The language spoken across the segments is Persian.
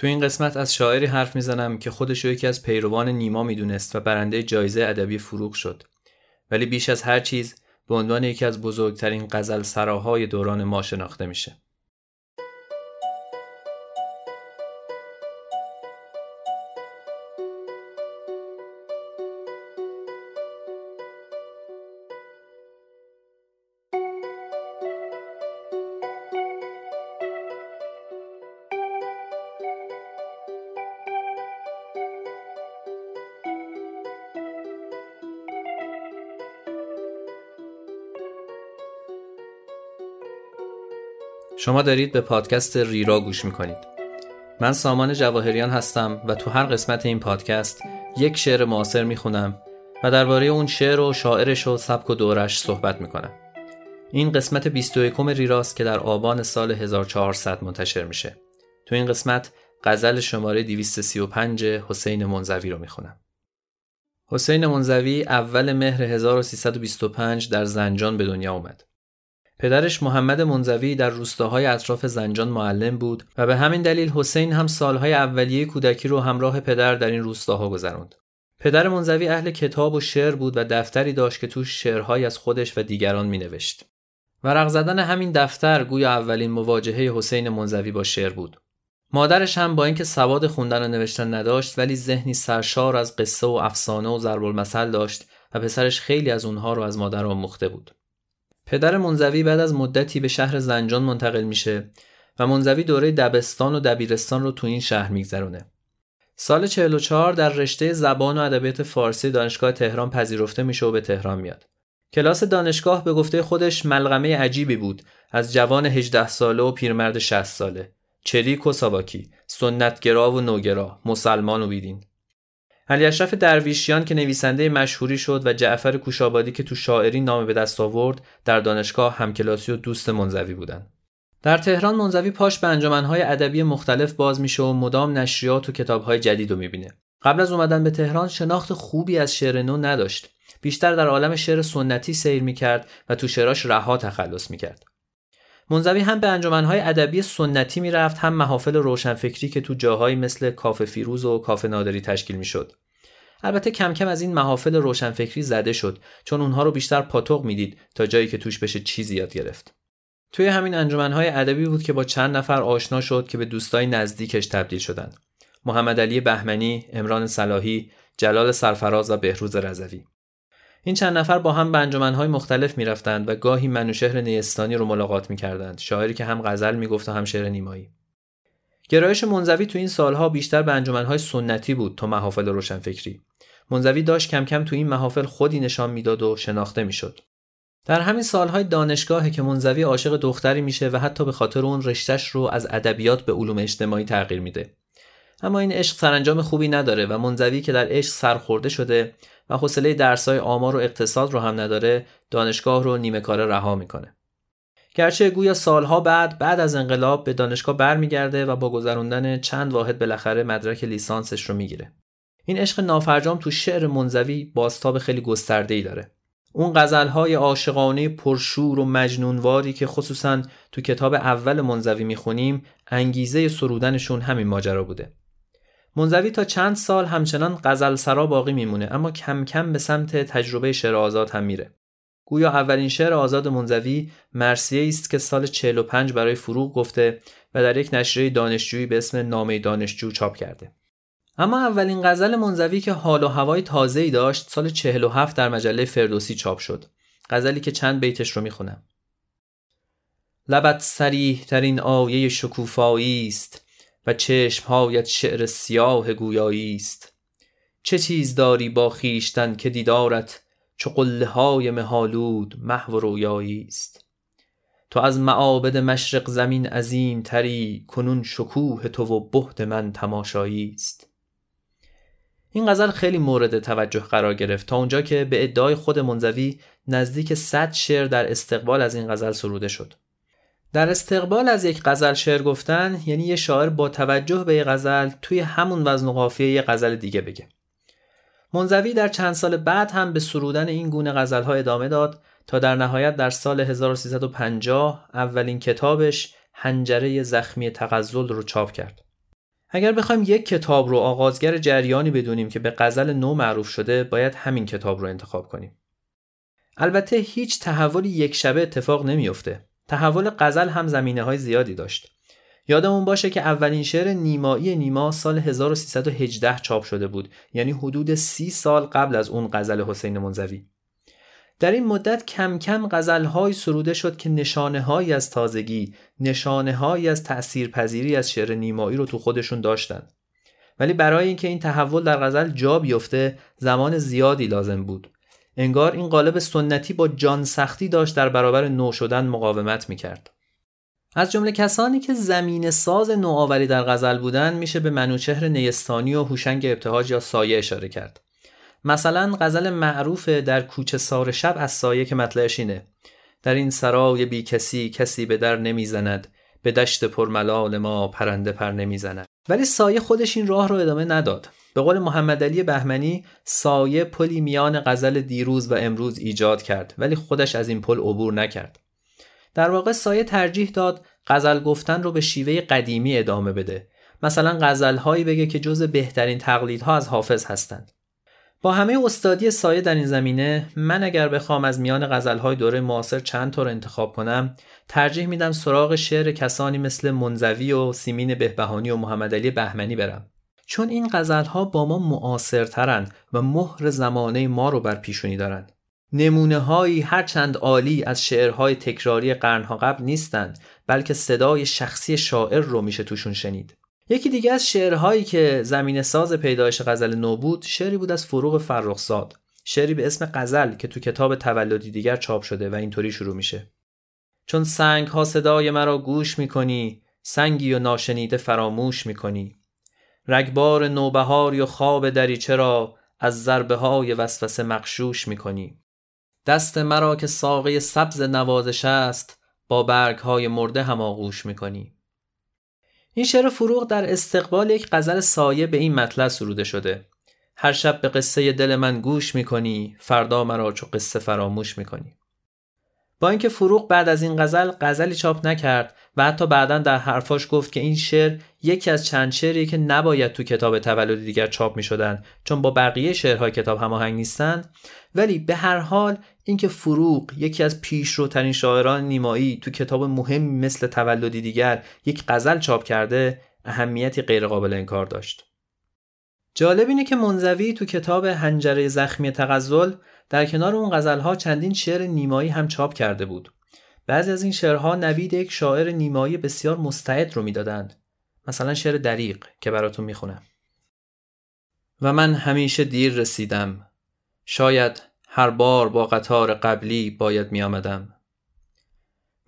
تو این قسمت از شاعری حرف می‌زنم که خودش یکی از پیروان نیما می‌دونست و برنده جایزه ادبی فروغ شد. ولی بیش از هر چیز به عنوان یکی از بزرگترین غزل سراهای دوران ما شناخته میشه. شما دارید به پادکست ریرا گوش می‌کنید. من سامان جواهریان هستم و تو هر قسمت این پادکست یک شعر معاصر می‌خونم و درباره اون شعر و شاعرش و سبک و دورش صحبت می‌کنم. این قسمت 21 ریراست که در آبان سال 1400 منتشر میشه. تو این قسمت غزل شماره 235 حسین منزوی رو می‌خونم. حسین منزوی اول مهر 1325 در زنجان به دنیا اومد. پدرش محمد منزوی در روستاهای اطراف زنجان معلم بود و به همین دلیل حسین هم سالهای اولیه کودکی رو همراه پدر در این روستاها گذراند. پدر منزوی اهل کتاب و شعر بود و دفتری داشت که توش شعرهایی از خودش و دیگران می نوشت. ورق زدن همین دفتر گویا اولین مواجهه حسین منزوی با شعر بود. مادرش هم با اینکه سواد خوندن و نوشتن نداشت ولی ذهنی سرشار از قصه و افسانه و ضرب المثل داشت و پسرش خیلی از اونها رو از مادر آموخته بود. پدر منزوی بعد از مدتی به شهر زنجان منتقل میشه و منزوی دوره دبستان و دبیرستان رو تو این شهر میگذرونه. سال 44 در رشته زبان و ادبیات فارسی دانشگاه تهران پذیرفته میشه و به تهران میاد. کلاس دانشگاه به گفته خودش ملغمه عجیبی بود از جوان 18 ساله و پیرمرد 60 ساله. چریک و ساواکی، سنتگرا و نوگرا، مسلمان و بیدین. علی اشرف درویشیان که نویسنده مشهوری شد و جعفر کوشابادی که تو شاعری نام به دست آورد در دانشگاه همکلاسی و دوست منزوی بودند. در تهران منزوی پاش به انجمنهای ادبی مختلف باز میشه و مدام نشریات و کتابهای جدید رو می‌بینه. قبل از اومدن به تهران شناخت خوبی از شعر نو نداشت. بیشتر در عالم شعر سنتی سیر می‌کرد و تو شعراش رها تخلص می‌کرد. منزوی هم به انجمنهای ادبی سنتی می‌رفت هم محافل روشنفکری که تو جاهایی مثل کافه فیروز و کافه نادری تشکیل می‌شد. البته کم کم از این محافل روشنفکری زده شد چون اونها رو بیشتر پاتوق می‌دید تا جایی که توش بشه چیزی یاد گرفت. توی همین انجمنهای ادبی بود که با چند نفر آشنا شد که به دوستای نزدیکش تبدیل شدند. محمد علی بهمنی، امران صلاحی، جلال سرفراز و بهروز رضوی. این چند نفر با هم به انجمنهای مختلف می‌رفتند و گاهی منوشهر نیستانی رو ملاقات می‌کردند. شاعری که هم غزل می‌گفت و هم شعر نیمایی. گرایش منزوی تو این سالها بیشتر به انجمنهای سنتی بود تا محافل روشنفکری. منزوی داشت کم کم تو این محافل خودی نشان می‌داد و شناخته می‌شد. در همین سالهای دانشگاه که منزوی عاشق دختری میشه و حتی به خاطر اون رشتش رو از ادبیات به علوم اجتماعی تغییر میده. اما این عشق سرانجام خوبی نداره و منزوی که در عشق سرخورده شده و حوصله درسای آمار و اقتصاد رو هم نداره دانشگاه رو نیمه کاره رها می‌کنه. گرچه گویا سالها بعد بعد از انقلاب به دانشگاه برمیگرده و با گذروندن چند واحد بالاخره مدرک لیسانسش رو می‌گیره. این عشق نافرجام تو شعر منزوی بازتاب خیلی گسترده ای داره. اون غزلهای عاشقانه پرشور و مجنونواری که خصوصا تو کتاب اول منزوی می‌خونیم انگیزه سرودنشون همین ماجرا بوده. منزوی تا چند سال همچنان غزل سرا باقی میمونه اما کم کم به سمت تجربه شعر آزاد هم میره. گویا اولین شعر آزاد منزوی مرسیه است که سال 45 برای فروغ گفته و در یک نشریه دانشجویی به اسم نامه دانشجو چاپ کرده. اما اولین غزل منزوی که حال و هوای تازه‌ای داشت سال 47 در مجله فردوسی چاپ شد. غزلی که چند بیتش رو می‌خونم. لبت سریح ترین آیه شکوفایی است و چشمهایت شعر سیاه گویایی است. چه چیز داری با خیشتن که دیدارت چو قله های مهالود محو رویایی است؟ تو از معابد مشرق زمین عظیم تری کنون شکوه تو و بهت من تماشایی است. این غزل خیلی مورد توجه قرار گرفت تا اونجا که به ادعای خود منزوی نزدیک 100 شعر در استقبال از این غزل سروده شد. در استقبال از یک غزل شعر گفتن یعنی یه شاعر با توجه به یه غزل توی همون وزن و قافیه یه غزل دیگه بگه. منزوی در چند سال بعد هم به سرودن این گونه غزلها ادامه داد تا در نهایت در سال 1350 اولین کتابش هنجره زخمی تغزل رو چاپ کرد. اگر بخوایم یک کتاب رو آغازگر جریانی بدونیم که به غزل نو معروف شده باید همین کتاب رو انتخاب کنیم. البته هیچ تحولی یک شبه اتفاق نمیافته. تحول غزل هم زمینه های زیادی داشت. یادمون باشه که اولین شعر نیمایی نیما سال 1318 چاپ شده بود یعنی حدود سی سال قبل از اون غزل حسین منزوی. در این مدت کم کم غزلهایی سروده شد که نشانه از تازگی نشانه از تأثیرپذیری از شعر نیمایی رو تو خودشون داشتند ولی برای اینکه این تحول در غزل جا بیفته زمان زیادی لازم بود. انگار این قالب سنتی با جان سختی داشت در برابر نو شدن مقاومت می‌کرد. از جمله کسانی که زمین ساز نوآوری در غزل بودند میشه به منوچهر نیستانی و هوشنگ ابتهاج یا سایه اشاره کرد. مثلا غزل معروف در کوچه سار شب از سایه که مطلعش اینه. در این سرای بی کسی کسی به در نمی‌زند به دشت پرملال ما پرنده پر نمی‌زند. ولی سایه خودش این راه رو ادامه نداد. به قول محمد علی بهمنی سایه پلی میان غزل دیروز و امروز ایجاد کرد ولی خودش از این پل عبور نکرد. در واقع سایه ترجیح داد غزل گفتن رو به شیوه قدیمی ادامه بده. مثلا غزل هایی بگه که جز بهترین تقلیدها از حافظ هستند. با همه استادی سایه در این زمینه من اگر بخوام از میان غزلهای دوره معاصر چند طور انتخاب کنم ترجیح میدم سراغ شعر کسانی مثل منزوی و سیمین بهبهانی و محمد علی بهمنی برم. چون این غزلها با ما معاصرترن و مهر زمانه ما رو بر پیشونی دارند. نمونه هایی هرچند عالی از شعرهای تکراری قرنها قبل نیستند بلکه صدای شخصی شاعر رو میشه توشون شنید. یکی دیگه از شعرهایی که زمین ساز پیدایش غزل نو بود شعری بود از فروغ فرخزاد. شعری به اسم غزل که تو کتاب تولدی دیگر چاپ شده و اینطوری شروع میشه. چون سنگ ها صدای مرا گوش می‌کنی سنگی و ناشنیده فراموش می‌کنی. رگبار نوبهاری و خواب دریچه را از ضربه های وسوسه مقشوش می‌کنی؟ دست مرا که ساقه سبز نوازش است با برگ های مرده هم آغوش می‌کنی. این شعر فروغ در استقبال یک غزل سایه به این مطلب سروده شده. هر شب به قصه دل من گوش می‌کنی فردا مرا چو قصه فراموش می‌کنی. با اینکه فروغ بعد از این غزل غزلی چاپ نکرد و حتی بعدا در حرفاش گفت که این شعر یکی از چند شعری که نباید تو کتاب تولد دیگر چاپ می شدن چون با بقیه شعرهای کتاب هماهنگ نیستند. ولی به هر حال اینکه فروغ یکی از پیشروترین شاعران نیمایی تو کتاب مهمی مثل تولدی دیگر یک غزل چاپ کرده اهمیتی غیرقابل انکار داشت. جالب اینه که منزوی تو کتاب هنجره زخمی تغزل در کنار اون غزلها چندین شعر نیمایی هم چاپ کرده بود بعضی از این شعرها نوید یک شاعر نیمایی بسیار مستعد رو می‌دادند مثلا شعر دریق که براتون می‌خونم و من همیشه دیر رسیدم شاید هر بار با قطار قبلی باید می آمدم.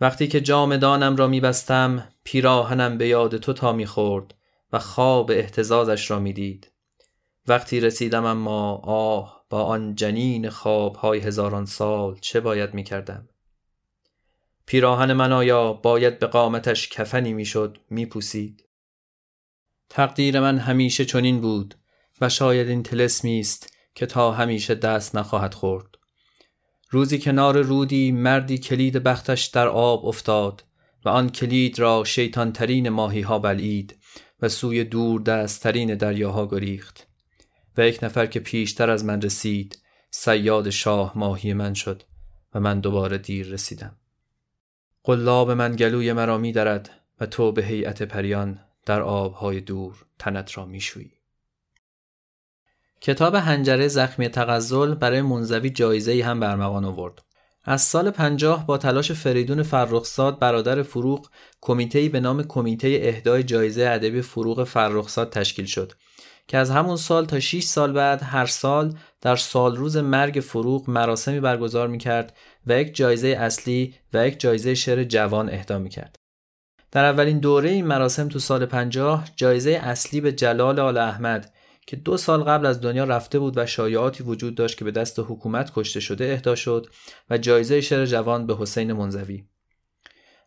وقتی که جامدانم را می بستم پیراهنم به یاد تو تا می خورد و خواب احتزازش را می دید. وقتی رسیدم اما آه با آن جنین خواب های هزاران سال چه باید می کردم؟ پیراهن من آیا باید به قامتش کفنی می‌شد؟ میپوسید. تقدیر من همیشه چنین بود و شاید این تلسمی است که تا همیشه دست نخواهد خورد. روزی کنار رودی مردی کلید بختش در آب افتاد و آن کلید را شیطان ترین ماهی ها بلید و سوی دور دستترین دریاها گریخت. و یک نفر که پیشتر از من رسید سیاد شاه ماهی من شد و من دوباره دیر رسیدم قلاب من گلوی مرا می درد و تو به هیئت پریان در آبهای دور تنت را می شوی. کتاب هنجره زخمی تغزل برای منزوی جایزه هم برمغان آورد. از سال 50 با تلاش فریدون فرخزاد برادر فروغ کمیته‌ای به نام کمیته اهدای جایزه ادبی فروغ فرخزاد تشکیل شد که از همون سال تا 6 سال بعد هر سال در سال روز مرگ فروغ مراسمی برگزار می‌کرد و یک جایزه اصلی و یک جایزه شعر جوان اهدا می‌کرد. در اولین دوره این مراسم تو سال 50 جایزه اصلی به جلال آل احمد که دو سال قبل از دنیا رفته بود و شایعاتی وجود داشت که به دست حکومت کشته شده اهدا شد و جایزه شعر جوان به حسین منزوی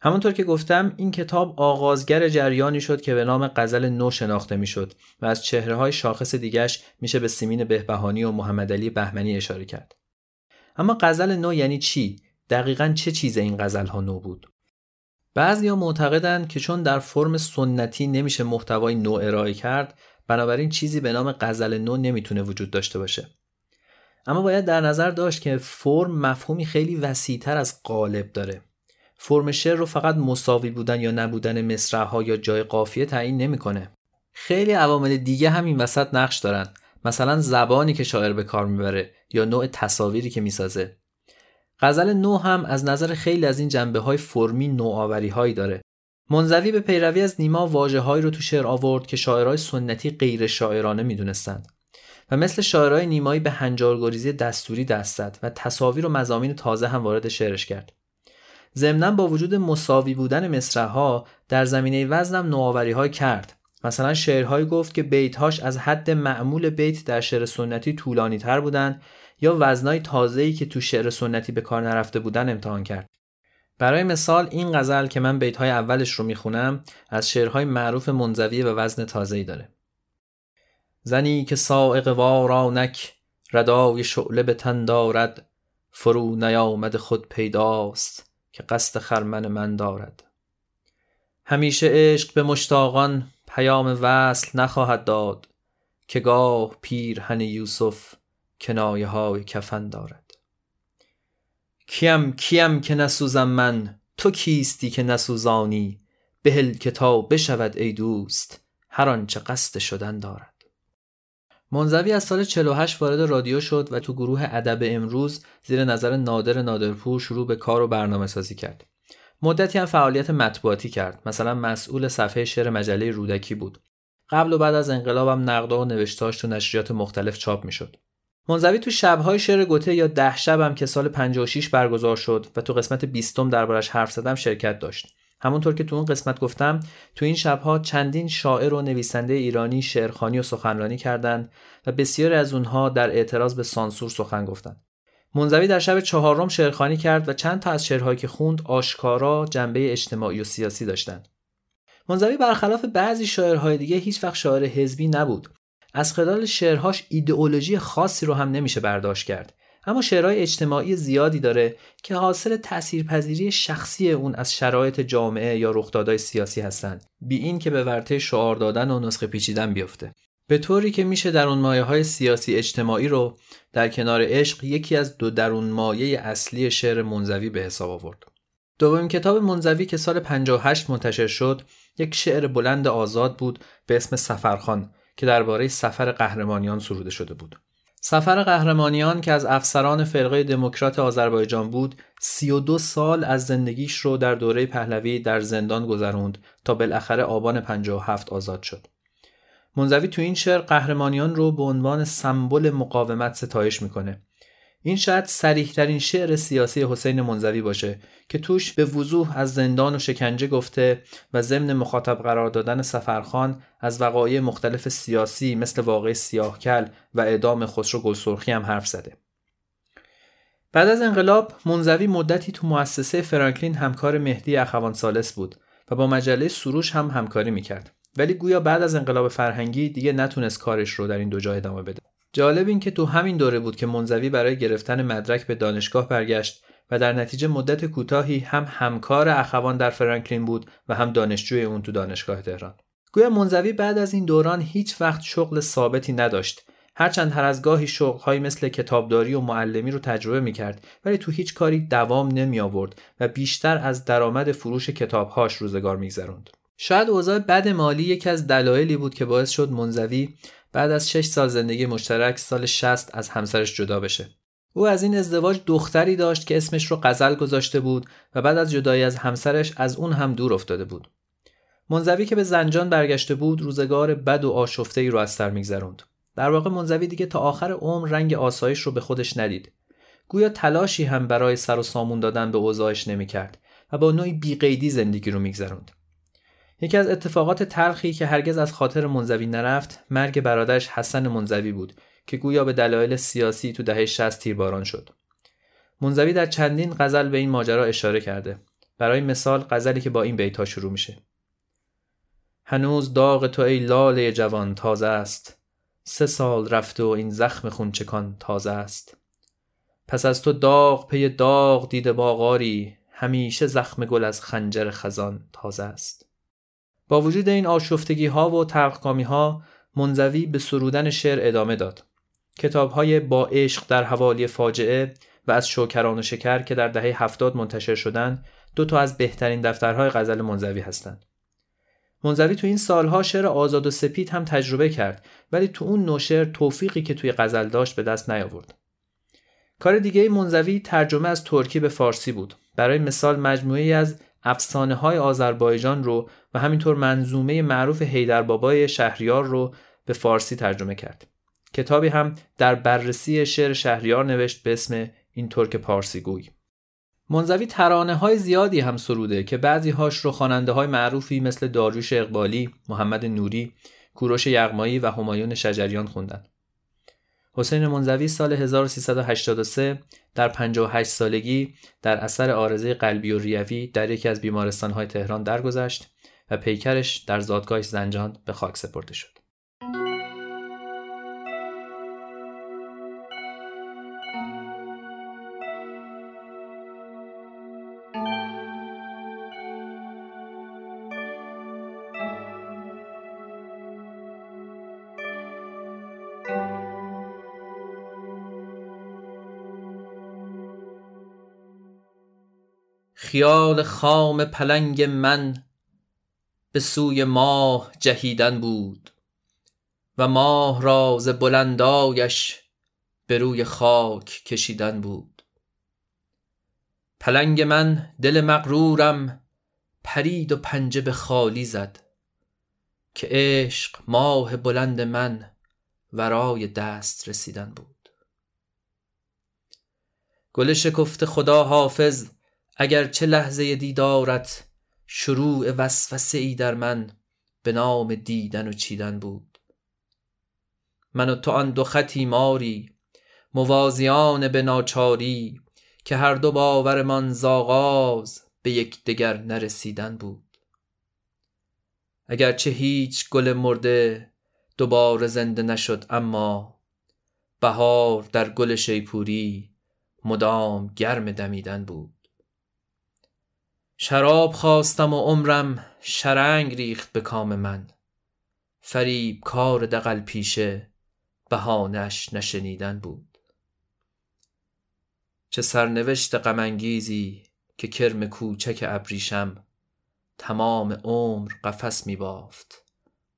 همونطور که گفتم این کتاب آغازگر جریانی شد که به نام غزل نو شناخته می‌شد و از چهره های شاخص دیگش میشه به سیمین بهبهانی و محمد علی بهمنی اشاره کرد. اما غزل نو یعنی چی؟ دقیقا چه چیز این غزل ها نو بود؟ بعضیا معتقدند که چون در فرم سنتی نمیشه محتوای نو ارائه کرد بنابراین چیزی به نام غزل نو نمی‌تونه وجود داشته باشه. اما باید در نظر داشت که فرم مفهومی خیلی وسیعتر از قالب داره. فرم شعر رو فقط مساوی بودن یا نبودن مصرعها یا جای قافیه تعیین نمی‌کنه. خیلی عوامل دیگه هم این وسط نقش دارن. مثلا زبانی که شاعر به کار می‌بره یا نوع تصاویری که می‌سازه. غزل نو هم از نظر خیلی از این جنبه های فرمی نوآوری هایی داره. منزوی به پیروی از نیما واجه رو تو شعر آورد که شاعرای سنتی غیر شاعرانه می‌دونستند و مثل شاعرای نیمایی به هنجارگریزی دستوری دست زد و تصاویر و مزامین تازه هم وارد شعرش کرد. ضمنا با وجود مساوی بودن مصرعها در زمینه وزنم نوآوری کرد. مثلا شعرهایی گفت که بیتهاش از حد معمول بیت در شعر سنتی طولانی تر بودن یا وزنای تازه‌ای که تو شعر سنتی به کار نرفته بودن امتحان کرد. برای مثال این غزل که من بیتهای اولش رو می‌خونم از شعرهای معروف منزوی و وزن تازه‌ای داره. زنی که سائق وارانک ردای شعله به تن دارد فرو نیامد خود پیداست. که قصد خرمن من دارد. همیشه عشق به مشتاقان پیام وصل نخواهد داد که گاه پیرهن یوسف کنایه های کفن دارد. کیم کیم که نسوزم من تو کیستی که نسوزانی؟ بهل که تا بشود ای دوست هر آنچه قصد شدن دارد. منزوی از سال 48 وارد رادیو شد و تو گروه ادب امروز زیر نظر نادر نادرپور شروع به کار و برنامه سازی کرد. مدتی هم فعالیت مطبوعاتی کرد. مثلا مسئول صفحه شعر مجله رودکی بود. قبل و بعد از انقلابم نقدا و نوشتاش تو نشریات مختلف چاپ می‌شد. منزوی تو شبهای شعر گوته یا ده شبم که سال 56 برگزار شد و تو قسمت بیستم دربارش حرف زدم شرکت داشت. همونطور که تو اون قسمت گفتم تو این شبها چندین شاعر و نویسنده ایرانی شعرخانی و سخنرانی کردند و بسیاری از اونها در اعتراض به سانسور سخن گفتند. منزوی در شب چهارم شعرخانی کرد و چند تا از شعرهایی که خوند آشکارا جنبه اجتماعی و سیاسی داشتند. منزوی برخلاف بعضی شاعرهای دیگه هیچ وقت شاعر حزبی نبود. از خلال شعرهاش ایدئولوژی خاصی رو هم نمیشه برداشت کرد. اما شعرهای اجتماعی زیادی داره که حاصل تاثیرپذیری شخصی اون از شرایط جامعه یا رخدادهای سیاسی هستند بی این که به ورطه شعار دادن و نسخه پیچیدن بیفته به طوری که میشه درون مایه های سیاسی اجتماعی رو در کنار عشق یکی از دو درون مایه اصلی شعر منزوی به حساب آورد. دومین کتاب منزوی که سال 58 منتشر شد یک شعر بلند آزاد بود به اسم سفرخان که درباره سفر قهرمانیان سروده شده بود. سفر قهرمانیان که از افسران فرقه دموکرات آذربایجان بود 32 سال از زندگیش رو در دوره پهلوی در زندان گذروند تا بالاخره آبان 57 آزاد شد. منزوی تو این شعر قهرمانیان رو به عنوان سمبل مقاومت ستایش می‌کنه این شاید سریح ترین شعر سیاسی حسین منزوی باشه که توش به وضوح از زندان و شکنجه گفته و ضمن مخاطب قرار دادن سفرخان از وقایع مختلف سیاسی مثل واقع سیاهکل و اعدام خسرو گلسرخی هم حرف زده. بعد از انقلاب منزوی مدتی تو مؤسسه فرانکلین همکار مهدی اخوان سالس بود و با مجله سروش هم همکاری می‌کرد. ولی گویا بعد از انقلاب فرهنگی دیگه نتونست کارش رو در این دو جا ادامه بده. جالب این که تو همین دوره بود که منزوی برای گرفتن مدرک به دانشگاه برگشت و در نتیجه مدت کوتاهی هم همکار اخوان در فرانکلین بود و هم دانشجوی اون تو دانشگاه تهران. گویا منزوی بعد از این دوران هیچ وقت شغل ثابتی نداشت. هرچند هر از گاهی شغلهایی مثل کتابداری و معلمی رو تجربه می‌کرد ولی تو هیچ کاری دوام نمی آورد و بیشتر از درآمد فروش کتابهاش روزگار میگذروند. شاید اوضاع بد مالی یکی از دلایلی بود که باعث شد منزوی بعد از 6 سال زندگی مشترک سال 60 از همسرش جدا بشه. او از این ازدواج دختری داشت که اسمش رو غزل گذاشته بود و بعد از جدایی از همسرش از اون هم دور افتاده بود. منزوی که به زنجان برگشته بود روزگار بد و آشفته ای رو از سر میگذروند. در واقع منزوی دیگه تا آخر عمر رنگ آسایش رو به خودش ندید. گویا تلاشی هم برای سر و سامون دادن به اوضاعش نمی‌کرد و با نوعی بیقیدی زندگی رو میگذروند. یکی از اتفاقات تلخی که هرگز از خاطر منزوی نرفت مرگ برادرش حسن منزوی بود که گویا به دلایل سیاسی تو دهه 60 تیرباران شد. منزوی در چندین غزل به این ماجرا اشاره کرده. برای مثال غزلی که با این بیتها شروع میشه. هنوز داغ تو ای لاله جوان تازه است. سه سال رفته و این زخم خونچکان تازه است. پس از تو داغ پی داغ دیده باغاری همیشه زخم گل از خنجر خزان تازه است با وجود این آشفتگی ها و تلخکامی ها منزوی به سرودن شعر ادامه داد. کتاب های با عشق در حوالی فاجعه و از شوکران و شکر که در دهه هفتاد منتشر شدند دو تا از بهترین دفترهای غزل منزوی هستند. منزوی تو این سالها شعر آزاد و سپید هم تجربه کرد ولی تو اون نوشر توفیقی که توی غزل داشت به دست نیاورد. کار دیگه منزوی ترجمه از ترکی به فارسی بود. برای مثال مجموعی از افسانه های آذربایجان رو و همینطور منظومه معروف هیدر بابای شهریار رو به فارسی ترجمه کرد کتابی هم در بررسی شعر شهریار نوشت به اسم این ترک پارسی گوی منزوی ترانه های زیادی هم سروده که بعضی هاش رو خواننده های معروفی مثل داریوش اقبالی، محمد نوری، کوروش یغمایی و همایون شجریان خوندن. حسین منزوی سال 1383 در 58 سالگی در اثر آرزه قلبی و ریوی در یکی از بیمارستانهای تهران درگذشت و پیکرش در زادگاه زنجان به خاک سپرده شد. خیال خام پلنگ من به سوی ماه جهیدن بود و ماه را ز بلندایش به روی خاک کشیدن بود. پلنگ من دل مغرورم پرید و پنجه به خالی زد که عشق ماه بلند من ورای دست رسیدن بود. گل شکفت خدا حافظ اگر چه لحظه دیدارت شروع وسوسه ای در من به نام دیدن و چیدن بود. من و تو آن دو خطی ماری موازیان به ناچاری که هر دو باورمان زاغاز به یکدیگر نرسیدن بود. اگرچه هیچ گل مرده دوباره زنده نشد اما بهار در گل شیپوری مدام گرم دمیدن بود. شراب خواستم و عمرم شرنگ ریخت به کام من. فریب کار دقل پیشه بهانش نشنیدن بود. چه سرنوشت غمانگیزی که کرم کوچک ابریشم تمام عمر قفس می بافت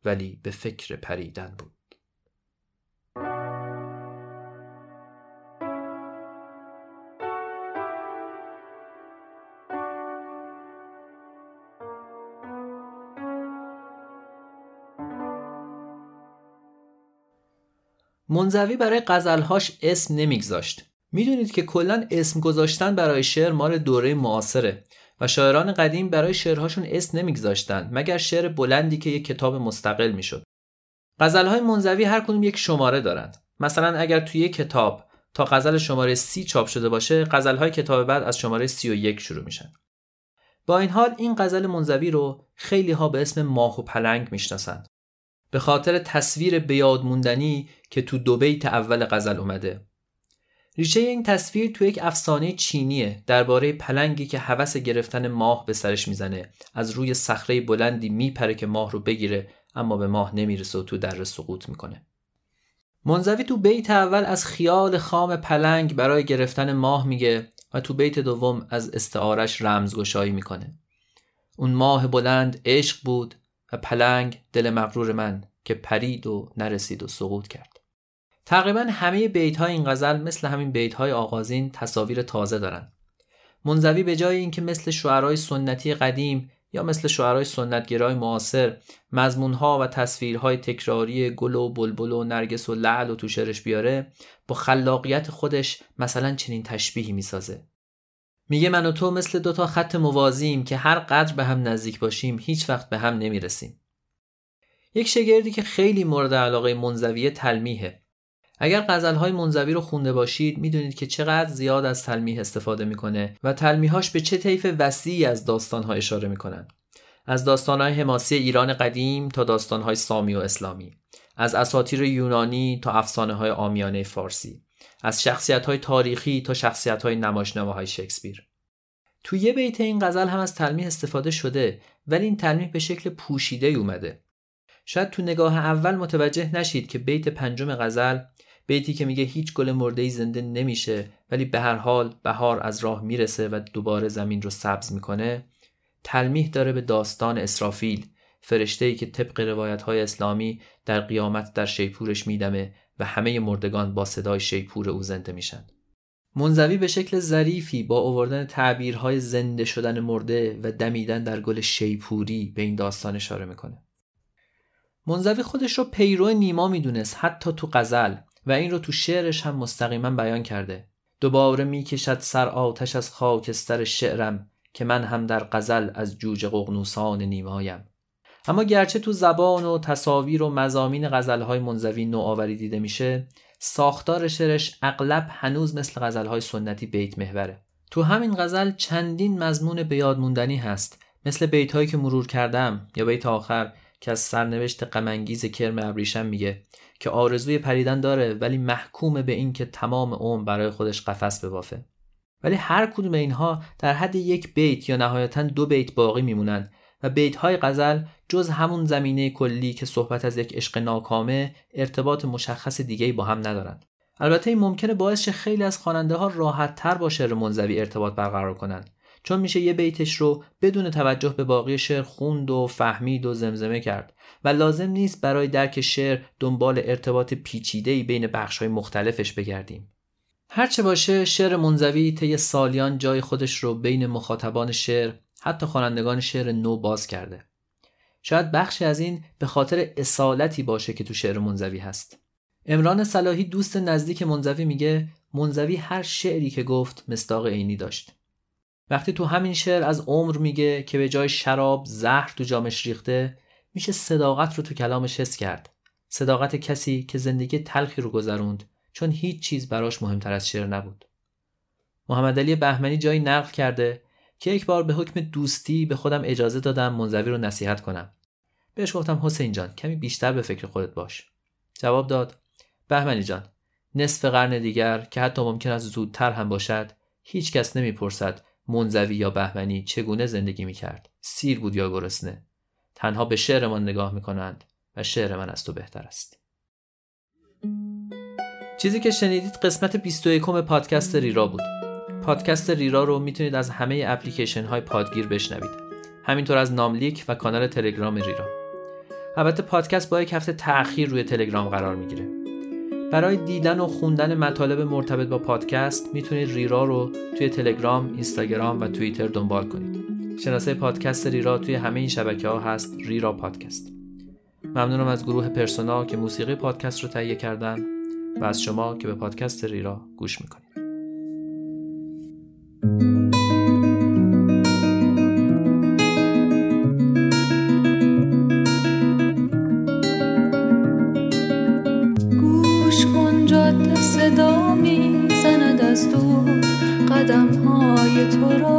ولی به فکر پریدن بود. منزوی برای غزلهاش اسم نمیگذاشت. می‌دونید که کلا اسم گذاشتن برای شعر مال دوره معاصره و شاعران قدیم برای شعرهاشون اسم نمیگذاشتن مگر شعر بلندی که یک کتاب مستقل می‌شد. غزلهای منزوی هر کدوم یک شماره دارند. مثلا اگر توی یک کتاب تا غزل شماره سی چاپ شده باشه غزلهای کتاب بعد از شماره سی و یک شروع میشن. با این حال این غزل منزوی رو خیلی ها به اسم ماه و پلنگ می‌شناسند. به خاطر تصویر بیاد موندنی که تو دو بیت اول غزل اومده. ریشه این تصویر تو یک افسانه چینیه درباره پلنگی که هوس گرفتن ماه به سرش می‌زنه. از روی صخره بلندی میپره که ماه رو بگیره اما به ماه نمی‌رسه و تو در سقوط می‌کنه. منزوی تو بیت اول از خیال خام پلنگ برای گرفتن ماه میگه و تو بیت دوم از استعارش رمزگشایی می‌کنه. اون ماه بلند عشق بود و پلنگ دل مغرور من که پرید و نرسید و سقوط کرد. تقریبا همه بیت های این غزل مثل همین بیت های آغازین تصاویر تازه دارن. منزوی به جای اینکه مثل شعرهای سنتی قدیم یا مثل شعرهای سنتگرای معاصر مضمونها و تصویرهای تکراری گل و بلبل و نرگس و لعل و تو شعرش بیاره با خلاقیت خودش مثلا چنین تشبیهی می‌سازه. میگه من و تو مثل دوتا خط موازیم که هر قدر به هم نزدیک باشیم هیچ وقت به هم نمی‌رسیم. یک شگردی که خیلی مورد علاقه منزویه تلمیحه. اگر غزلهای منزوی رو خونده باشید می‌دونید که چقدر زیاد از تلمیح استفاده می‌کنه و تلمیحاش به چه طیف وسیعی از داستانها اشاره می‌کنن. از داستانهای حماسی ایران قدیم تا داستانهای سامی و اسلامی. از اساطیر یونانی تا افسانه های آمیانه فارسی. از شخصیت های تاریخی تا شخصیت های نمایشنامه های شکسپیر. تو یه بیت این غزل هم از تلمیح استفاده شده ولی این تلمیح به شکل پوشیده اومده. شاید تو نگاه اول متوجه نشید که بیت پنجم غزل بیتی که میگه هیچ گل مرده زنده نمیشه ولی به هر حال بهار از راه می‌رسه و دوباره زمین رو سبز می‌کنه. تلمیح داره به داستان اسرافیل فرشته ای که طبق روایت های اسلامی در قیامت در شیپورش میدمه و همه مردگان با صدای شیپور او زنده میشن. منزوی به شکل ظریفی با آوردن تعبیرهای زنده شدن مرده و دمیدن در گل شیپوری به این داستان اشاره می‌کنه. منزوی خودش رو پیرو نیما می‌دونست حتی تو غزل و این رو تو شعرش هم مستقیما بیان کرده. دوباره می‌کشد سر آتش از خاکستر شعرم که من هم در غزل از جوج قغنوسان نیمایم. اما گرچه تو زبان و تصاویر و مزامین غزلهای منزوی نوآوری دیده میشه ساختار شعرش اغلب هنوز مثل غزلهای سنتی بیت محوره. تو همین غزل چندین مضمون به موندنی هست. مثل بیت هایی که مرور کردم یا بیت آخر که از سرنوشت غمانگیز کرم ابریشم میگه که آرزوی پریدن داره ولی محکوم به این که تمام عمر برای خودش قفس ببافه. ولی هر کدوم اینها در حد یک بیت یا نهایتا دو بیت باقی میمونند و بیت های غزل جز همون زمینه کلی که صحبت از یک عشق ناکامه ارتباط مشخص دیگه با هم ندارند البته این ممکنه باعث شه خیلی از خواننده ها راحت تر با شعر منزوی ارتباط برقرار کنند چون میشه یه بیتش رو بدون توجه به باقی شعر خوند و فهمید و زمزمه کرد. و لازم نیست برای درک شعر دنبال ارتباط پیچیده‌ای بین بخش‌های مختلفش بگردیم. هرچه باشه شعر منزوی طی سالیان جای خودش رو بین مخاطبان شعر حتی خوانندگان شعر نو باز کرده. شاید بخشی از این به خاطر اصالتی باشه که تو شعر منزوی هست. امران صلاحی دوست نزدیک منزوی میگه منزوی هر شعری که گفت مستاق عینی داشت. وقتی تو همین شعر از عمر میگه که به جای شراب زهر تو جامش ریخته میشه صداقت رو تو کلامش حس کرد. صداقت کسی که زندگی تلخی رو گذروند چون هیچ چیز براش مهمتر از شعر نبود. محمد علی بهمنی جایی نقل کرده که یک بار به حکم دوستی به خودم اجازه دادم منزوی رو نصیحت کنم. بهش گفتم حسین جان کمی بیشتر به فکر خودت باش. جواب داد بهمنی جان نصف قرن دیگر که حتی ممکن است زودتر هم باشد هیچ کس نمی‌پرسد منزوی یا بهمنی چگونه زندگی می‌کرد. سیر بود یا گرسنه. تنها به شعرمان نگاه می‌کنند و شعر من از تو بهتر است. چیزی که شنیدید قسمت 21 پادکست ریرا بود. پادکست ریرا رو می‌تونید از همه اپلیکیشن های پادگیر بشنوید. همینطور از ناملیک و کانال تلگرام ریرا. البته پادکست با یک هفته تأخیر روی تلگرام قرار می‌گیره برای دیدن و خوندن مطالب مرتبط با پادکست می‌تونید ریرا رو توی تلگرام، اینستاگرام و توییتر دنبال کنید. شناسه پادکست ریرا توی همه این شبکه ها هست ریرا پادکست. ممنونم از گروه پرسونا که موسیقی پادکست رو تهیه کردن و از شما که به پادکست ریرا گوش می‌کنید. 서로